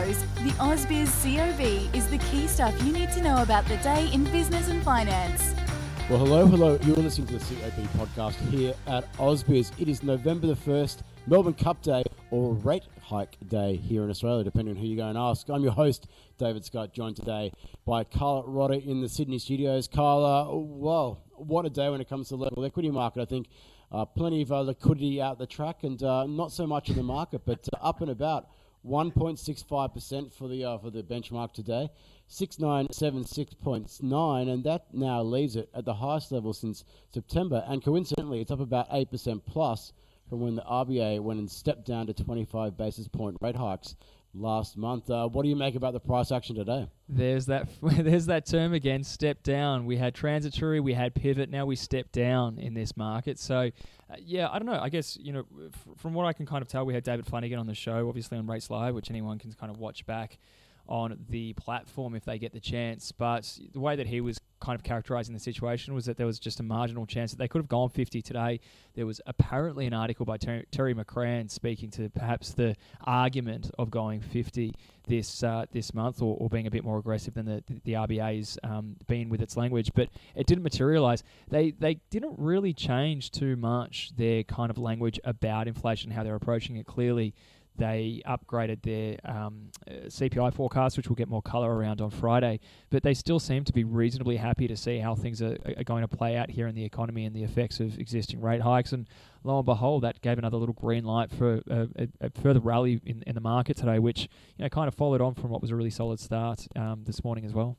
The AusBiz COB is the key stuff you need to know about the day in business and finance. Well, hello, hello. You're listening to the COB podcast here at AusBiz. It is November the 1st, Melbourne Cup Day or rate hike day here in Australia, depending on who you go and ask. I'm your host, David Scott, joined today by Carla Rodda in the Sydney studios. Carla, well, what a day when it comes to the local equity market. I think uh, plenty of uh, liquidity out the track and uh, not so much in the market, but uh, up and about 1.65% for the uh, for the benchmark today, 6976.9, and that now leaves it at the highest level since September. And coincidentally, it's up about 8% plus from when the RBA went and stepped down to 25 basis point rate hikes last month. Uh, what do you make about the price action today? There's that. There's that term again. Step down. We had transitory. We had pivot. Now we step down in this market. So, uh, yeah, I don't know. I guess you know, f- from what I can kind of tell, we had David Flanagan on the show, obviously on Rates Live, which anyone can kind of watch back on the platform if they get the chance. But the way that he was kind of characterizing the situation was that there was just a marginal chance that they could have gone 50 today. There was apparently an article by Ter- Terry McCrann speaking to perhaps the argument of going 50 this uh, this month or, or being a bit more aggressive than the, the RBA's um, been with its language. But it didn't materialize. They, they didn't really change too much their kind of language about inflation, how they're approaching it. Clearly, they upgraded their um, uh, CPI forecast, which we'll get more color around on Friday. But they still seem to be reasonably happy to see how things are, are going to play out here in the economy and the effects of existing rate hikes. And lo and behold, that gave another little green light for a, a, a further rally in, in the market today, which you know kind of followed on from what was a really solid start um, this morning as well.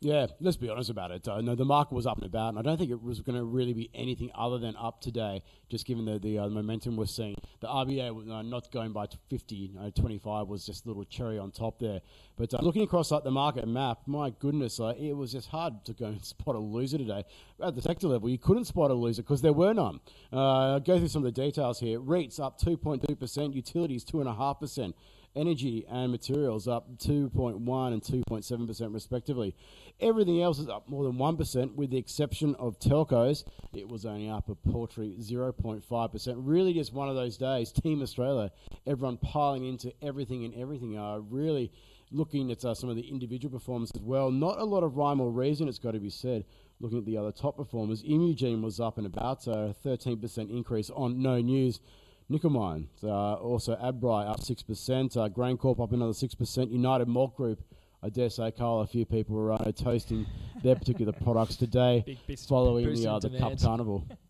Yeah, let's be honest about it. Uh, no, the market was up and about, and I don't think it was going to really be anything other than up today, just given the, the uh, momentum we're seeing. The RBA uh, not going by 50, 25 was just a little cherry on top there. But uh, looking across like the market map, my goodness, uh, it was just hard to go and spot a loser today. At the sector level, you couldn't spot a loser because there were none. Uh, I'll go through some of the details here. REITs up 2.2%, utilities 2.5% energy and materials up 2.1 and 2.7% respectively. Everything else is up more than 1% with the exception of telcos. It was only up a paltry 0.5%. Really just one of those days. Team Australia, everyone piling into everything and everything are really looking at uh, some of the individual performance as well. Not a lot of rhyme or reason, it's got to be said. Looking at the other top performers, Imugene was up and about, a 13% increase on no news. Nickel Mines, uh, also Adbri up 6%, uh, GrainCorp up another 6%, United Malt Group, I dare say, Carl, a few people were uh, toasting their particular products today Big following the, uh, the Cup. Carnival.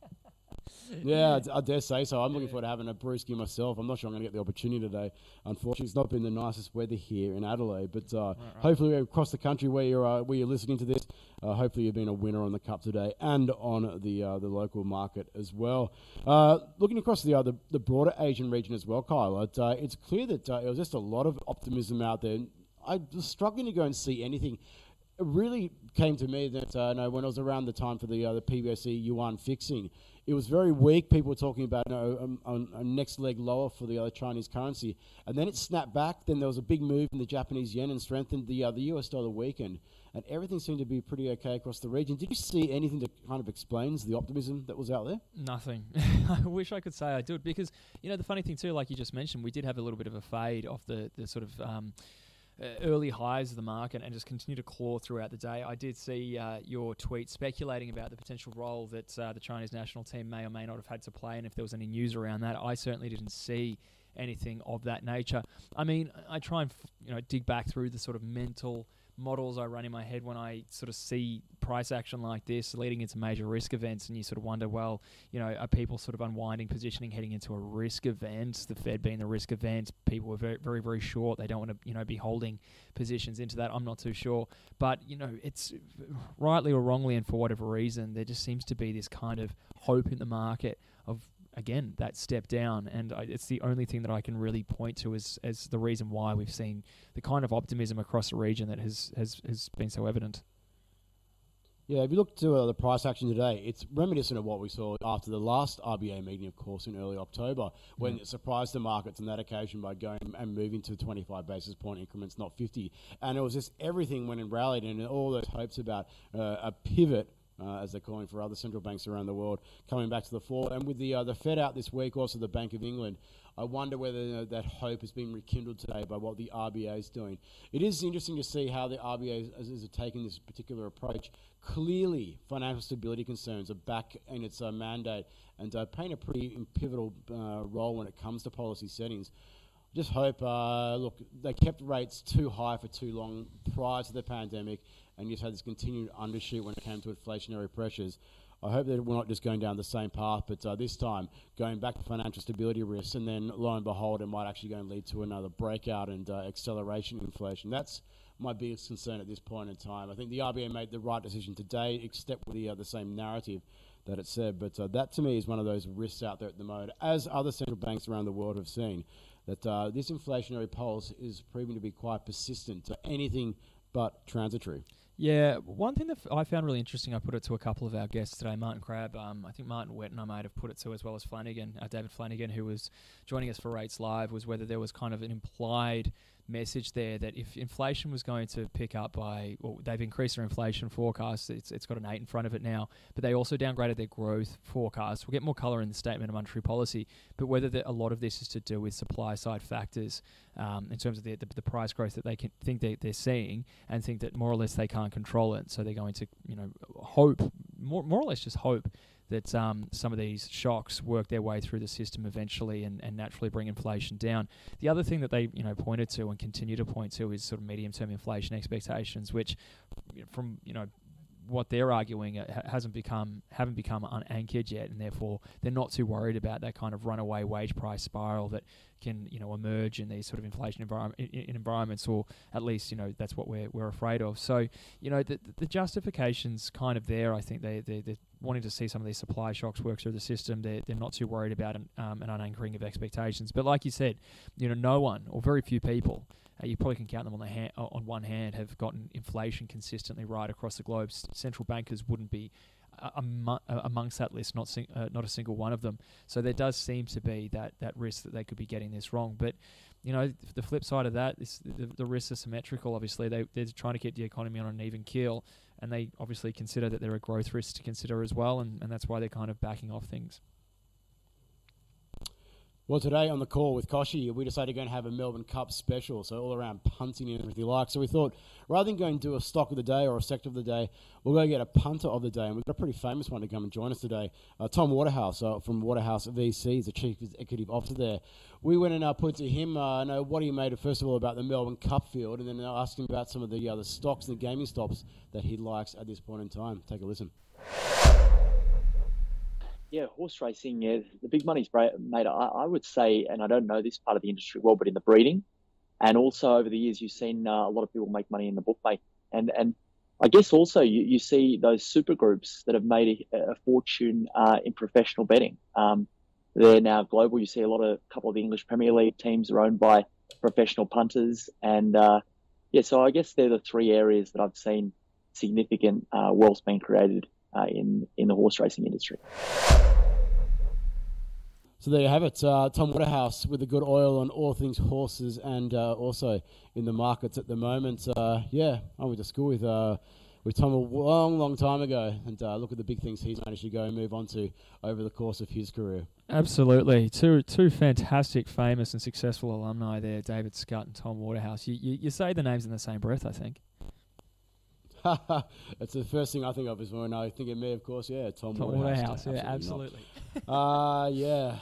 Yeah, I I dare say so. I'm looking forward to having a brewski myself. I'm not sure I'm going to get the opportunity today. Unfortunately, it's not been the nicest weather here in Adelaide, but uh, hopefully across the country where you're uh, where you're listening to this, uh, hopefully you've been a winner on the cup today and on the uh, the local market as well. Uh, looking across the other the broader Asian region as well, Kyle, it, uh, it's clear that uh, it was just a lot of optimism out there. I was struggling to go and see anything it really came to me that uh, no, when it was around the time for the uh, the PBOC yuan fixing, it was very weak. People were talking about you know, next leg lower for the other Chinese currency, and then it snapped back. Then there was a big move in the Japanese yen and strengthened the uh, the US dollar weakened, and everything seemed to be pretty okay across the region. Did you see anything that kind of explains the optimism that was out there? Nothing. I wish I could say I did because you know the funny thing too, like you just mentioned, we did have a little bit of a fade off the the sort of. Um, early highs of the market and just continue to claw throughout the day. I did see uh, your tweet speculating about the potential role that uh, the Chinese national team may or may not have had to play, and if there was any news around that. I certainly didn't see anything of that nature. I mean, I try and you know dig back through the sort of mental models I run in my head when I sort of see price action like this leading into major risk events, and you sort of wonder, well, you know, are people sort of unwinding positioning heading into a risk event? The Fed being the risk event, people are very, very, very short. They don't want to, you know, be holding positions into that. I'm not too sure, but you know, it's rightly or wrongly, and for whatever reason, there just seems to be this kind of hope in the market of again that step down, and I, it's the only thing that I can really point to as as the reason why we've seen the kind of optimism across the region that has has has been so evident. Yeah, if you look to uh, the price action today, it's reminiscent of what we saw after the last RBA meeting, of course, in early October, when mm. it surprised the markets on that occasion by going and moving to 25 basis point increments, not 50. And it was just everything went and rallied, and all those hopes about uh, a pivot uh, as they're calling for other central banks around the world, coming back to the fore. And with the uh, the Fed out this week, also the Bank of England, I wonder whether you know, that hope has been rekindled today by what the RBA is doing. It is interesting to see how the RBA is, is taking this particular approach. Clearly, financial stability concerns are back in its uh, mandate and uh, playing a pretty pivotal uh, role when it comes to policy settings just hope. Uh, look, they kept rates too high for too long prior to the pandemic, and just had this continued undershoot when it came to inflationary pressures. I hope that we're not just going down the same path, but uh, this time going back to financial stability risks, and then lo and behold, it might actually go and lead to another breakout and uh, acceleration in inflation. That's my biggest concern at this point in time. I think the RBA made the right decision today, except with the, uh, the same narrative that it said. But uh, that to me is one of those risks out there at the moment, as other central banks around the world have seen, that uh, this inflationary pulse is proving to be quite persistent to anything but transitory. Yeah, one thing that I found really interesting, I put it to a couple of our guests today, Martin Crabb, um, I think Martin Wetton I might have put it to, as well as Flanagan, uh, David Flanagan, who was joining us for Rates Live, was whether there was kind of an implied message there that if inflation was going to pick up by, well, they've increased their inflation forecast. It's, it's got an eight in front of it now, but they also downgraded their growth forecast. We'll get more colour in the statement of monetary policy, but whether the, a lot of this is to do with supply side factors um, in terms of the, the, the, price growth that they can think they, they're seeing and think that more or less they can't control it. So they're going to, you know, hope, more, more or less just hope that um, some of these shocks work their way through the system eventually and, and naturally bring inflation down. The other thing that they you know pointed to and continue to point to is sort of medium term inflation expectations, which from you know what they're arguing uh, hasn't become haven't become unanchored yet, and therefore they're not too worried about that kind of runaway wage price spiral that can you know emerge in these sort of inflation environment in, environments, or at least you know that's what we're we're afraid of. So you know the the justifications kind of there. I think they they they're wanting to see some of these supply shocks work through the system. They're they're not too worried about an, um, an unanchoring of expectations. But like you said, you know no one or very few people uh, you probably can count them on the hand, on one hand, have gotten inflation consistently right across the globe. S- central bankers wouldn't be uh, amongst that list, not sing- uh, not a single one of them. So there does seem to be that that risk that they could be getting this wrong. But you know, the flip side of that is the, the risks are symmetrical. Obviously, they they're trying to keep the economy on an even keel, and they obviously consider that there are growth risks to consider as well, and, and that's why they're kind of backing off things. Well, today on the call with Koshi, we decided to go and have a Melbourne Cup special, so all around punting and everything like. So we thought, rather than going and do a stock of the day or a sector of the day, we'll go get a punter of the day, and we've got a pretty famous one to come and join us today. Uh, Tom Waterhouse uh, from Waterhouse VC, he's the chief executive officer there. We went and uh, put to him, uh, know what he made of first of all about the Melbourne Cup field, and then asked him about some of the other stocks and the gaming stops that he likes at this point in time. Take a listen yeah, horse racing, yeah, the big money's made. I, I, would say, and I don't know this part of the industry well, but in the breeding, and also over the years, you've seen uh, a lot of people make money in the bookmaking, and and I guess also you, you see those super groups that have made a, a fortune uh, in professional betting. Um, they're now global. You see a lot of a couple of the English Premier League teams are owned by professional punters, and uh, yeah, so I guess they're the three areas that I've seen significant uh, wealth being created uh, in in the horse racing industry. So there you have it, uh, Tom Waterhouse with a good oil on all things horses and uh, also in the markets at the moment. Uh, yeah, I went to school with uh, with Tom a long, long time ago, and uh, look at the big things he's managed to go and move on to over the course of his career. Absolutely, two two fantastic, famous and successful alumni there, David Scott and Tom Waterhouse. You you, you say the names in the same breath, I think. That's the first thing I think of is when I think of me, of course. Yeah, Tom, Tom Waterhouse. Waterhouse, yeah, absolutely. uh, yeah.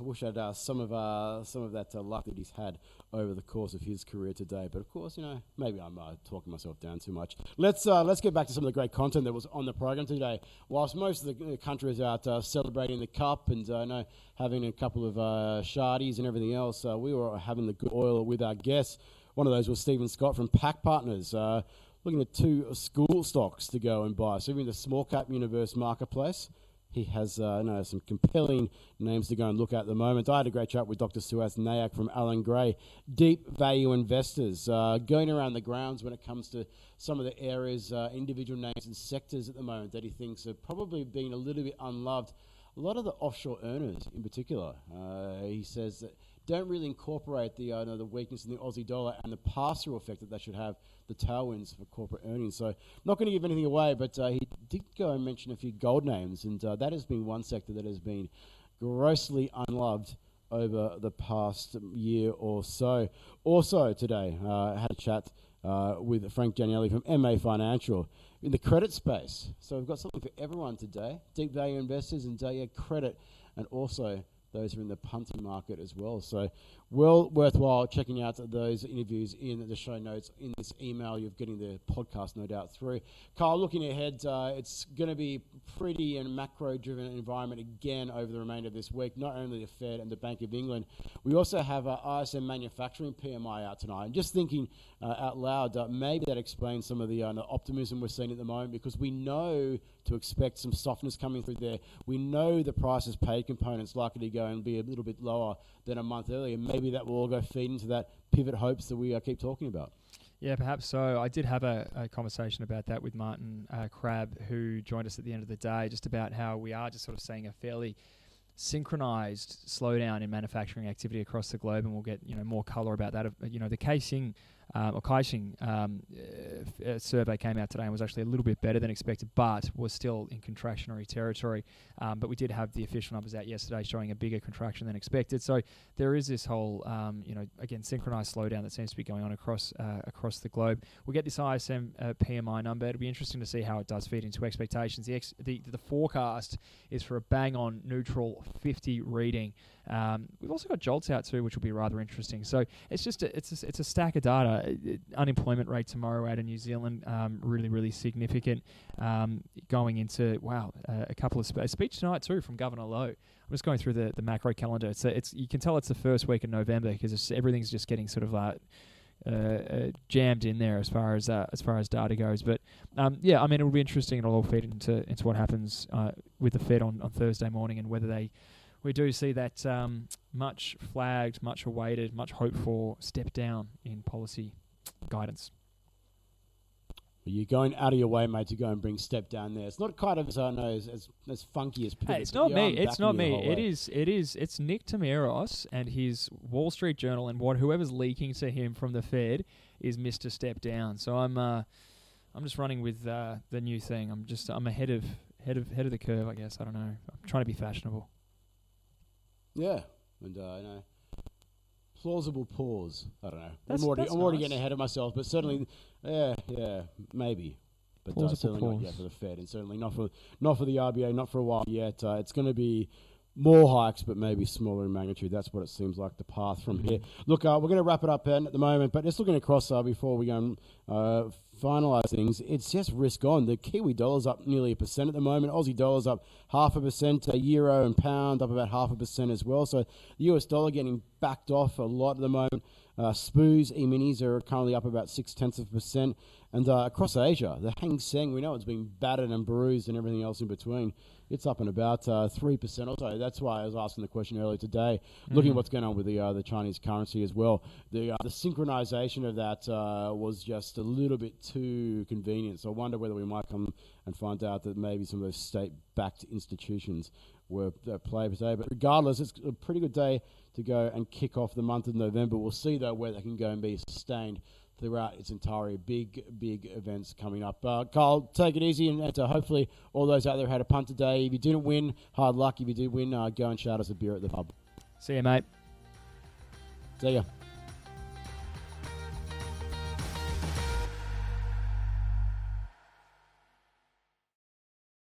I wish I'd uh, some of uh, some of that uh, luck that he's had over the course of his career today. But of course, you know, maybe I'm uh, talking myself down too much. Let's uh, let's get back to some of the great content that was on the program today. Whilst most of the country is out uh, celebrating the cup and uh, know, having a couple of uh, shardies and everything else, uh, we were having the good oil with our guests. One of those was Stephen Scott from PAC Partners. Looking at two school stocks to go and buy. So, in the small cap universe marketplace, he has uh, some compelling names to go and look at at the moment. I had a great chat with Dr. Suhas Nayak from Allan Gray, deep value investors, uh, going around the grounds when it comes to some of the areas, uh, individual names and sectors at the moment that he thinks have probably been a little bit unloved. A lot of the offshore earners, in particular, uh, he says that don't really incorporate the uh, the weakness in the Aussie dollar and the pass-through effect that that should have the tailwinds for corporate earnings. So, not going to give anything away, but uh, he did go and mention a few gold names, and uh, that has been one sector that has been grossly unloved over the past year or so. Also, today, uh, I had a chat uh, with Frank Danielli from MA Financial in the credit space. So, we've got something for everyone today deep value investors and uh, yeah, credit, and also those are in the punter market as well. So, well worthwhile checking out those interviews in the show notes in this email. You're getting the podcast, no doubt, through. Carl, looking ahead, uh, it's going to be pretty and macro driven environment again over the remainder of this week. Not only the Fed and the Bank of England, we also have our ISM manufacturing PMI out tonight. And just thinking uh, out loud, uh, maybe that explains some of the, uh, the optimism we're seeing at the moment because we know to expect some softness coming through there. We know the prices paid components likely to go and be a little bit lower than a month earlier. Maybe that will all go feed into that pivot hopes that we uh, keep talking about. Yeah, perhaps so. I did have a, a conversation about that with Martin uh, Crabb, who joined us at the end of the day, just about how we are just sort of seeing a fairly synchronized slowdown in manufacturing activity across the globe, and we'll get you know more color about that. You know, the Caixin um, or Caixin um, uh, survey came out today and was actually a little bit better than expected, but was still in contractionary territory. Um, but we did have the official numbers out yesterday showing a bigger contraction than expected. So there is this whole, um, you know, again, synchronized slowdown that seems to be going on across uh, across the globe. We'll get this ISM uh, PMI number. It'll be interesting to see how it does feed into expectations. The, ex- the, the forecast is for a bang on neutral 50 reading. Um, we've also got JOLTS out too, which will be rather interesting. So it's just a, it's a, it's a stack of data. unemployment rate tomorrow out of New Zealand um, really really significant. Um, going into wow uh, a couple of spe- speech tonight too from Governor Lowe. I'm just going through the, the macro calendar. It's a, it's you can tell it's the first week in November because everything's just getting sort of like. uh, uh, jammed in there as far as uh, as far as data goes. But um, yeah, I mean it'll be interesting. It'll all feed into into what happens uh, with the Fed on, on Thursday morning and whether they we do see that um, much flagged, much awaited, much hoped for step down in policy guidance. You're going out of your way, mate, to go and bring step down there. It's not quite as I know as, as, as funky as Hey, it's not me. It's not me. It is. It is. It's Nick Timiraos and his Wall Street Journal and what whoever's leaking to him from the Fed is Mister Step Down. So I'm. Uh, I'm just running with uh, the new thing. I'm just. I'm ahead of head of head of the curve. I guess. I don't know. I'm trying to be fashionable. Yeah, and uh, you know, plausible pause. I don't know. That's, I'm already, that's I'm already nice. getting ahead of myself, but certainly, yeah, yeah, maybe. But uh, Plausible certainly not pause. yet for the Fed, and certainly not for not for the RBA, not for a while yet. Uh, it's going to be more hikes, but maybe smaller in magnitude. That's what it seems like the path from here. Look, uh, we're going to wrap it up uh, at the moment, but just looking across uh, before we go and uh, finalise things, it's just risk on. The Kiwi dollar's up nearly a percent at the moment. Aussie dollar's up half a percent. Uh, Euro and pound up about half a percent as well. So the US dollar getting backed off a lot at the moment. Uh, SPOOs, e-minis are currently up about six tenths of a percent. And uh, across Asia, the Hang Seng, we know it's been battered and bruised and everything else in between. It's up and about uh, three percent or so. That's why I was asking the question earlier today, looking at what's going on with the uh, the Chinese currency as well. The uh, the synchronization of that uh, was just a little bit too convenient. So I wonder whether we might come and find out that maybe some of those state-backed institutions were at play today. But regardless, it's a pretty good day to go and kick off the month of November. We'll see though where they can go and be sustained throughout its entirety. Big, big events coming up. Uh, Carl, take it easy, and, and uh, hopefully all those out there had a punt today. If you didn't win, hard luck. If you did win, uh, go and shout us a beer at the pub. See you, mate. See ya.